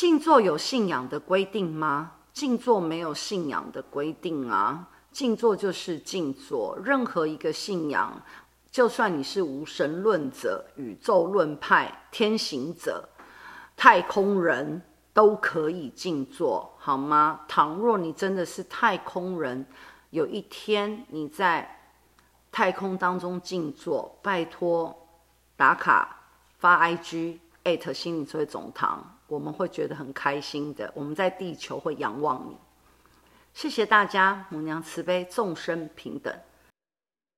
静坐有信仰的规定吗？静坐没有信仰的规定啊，静坐就是静坐。任何一个信仰，就算你是无神论者、宇宙论派、天行者、太空人，都可以静坐，好吗？倘若你真的是太空人，有一天你在太空当中静坐，拜托打卡发 IG 艾特心灵智慧总堂。我们会觉得很开心的，我们在地球会仰望你。谢谢大家，母娘慈悲，众生平等。